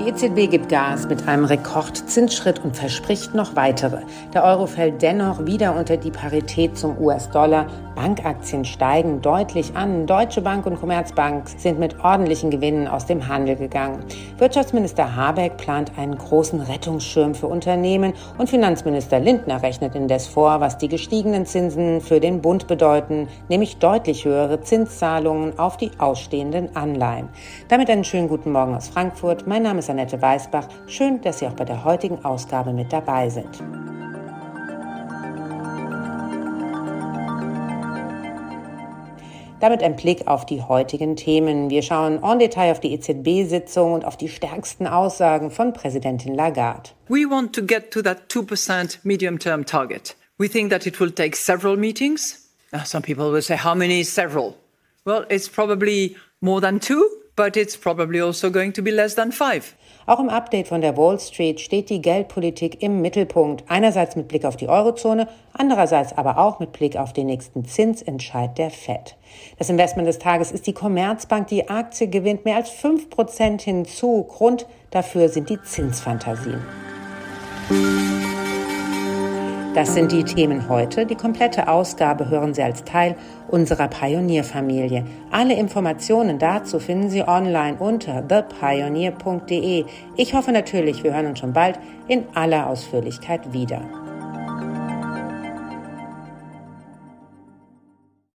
Die EZB gibt Gas mit einem Rekordzinsschritt und verspricht noch weitere. Der Euro fällt dennoch wieder unter die Parität zum US-Dollar. Bankaktien steigen deutlich an. Deutsche Bank und Commerzbank sind mit ordentlichen Gewinnen aus dem Handel gegangen. Wirtschaftsminister Habeck plant einen großen Rettungsschirm für Unternehmen und Finanzminister Lindner rechnet indes vor, was die gestiegenen Zinsen für den Bund bedeuten, nämlich deutlich höhere Zinszahlungen auf die ausstehenden Anleihen. Damit einen schönen guten Morgen aus Frankfurt. Mein Name ist Annette Weißbach. Schön, dass Sie auch bei der heutigen Ausgabe mit dabei sind. Damit ein Blick auf die heutigen Themen. Wir schauen en Detail auf die EZB-Sitzung und auf die stärksten Aussagen von Präsidentin Lagarde. We want to get to that 2% medium-term target. We think that it will take several meetings. Some people will say, how many is several? Well, it's probably more than two, but it's probably also going to be less than five. Auch im Update von der Wall Street steht die Geldpolitik im Mittelpunkt. Einerseits mit Blick auf die Eurozone, andererseits aber auch mit Blick auf den nächsten Zinsentscheid der Fed. Das Investment des Tages ist die Commerzbank. Die Aktie gewinnt mehr als 5% hinzu. Grund dafür sind die Zinsfantasien. Das sind die Themen heute. Die komplette Ausgabe hören Sie als Teil unserer Pionierfamilie. Alle Informationen dazu finden Sie online unter thepioneer.de. Ich hoffe natürlich, wir hören uns schon bald in aller Ausführlichkeit wieder.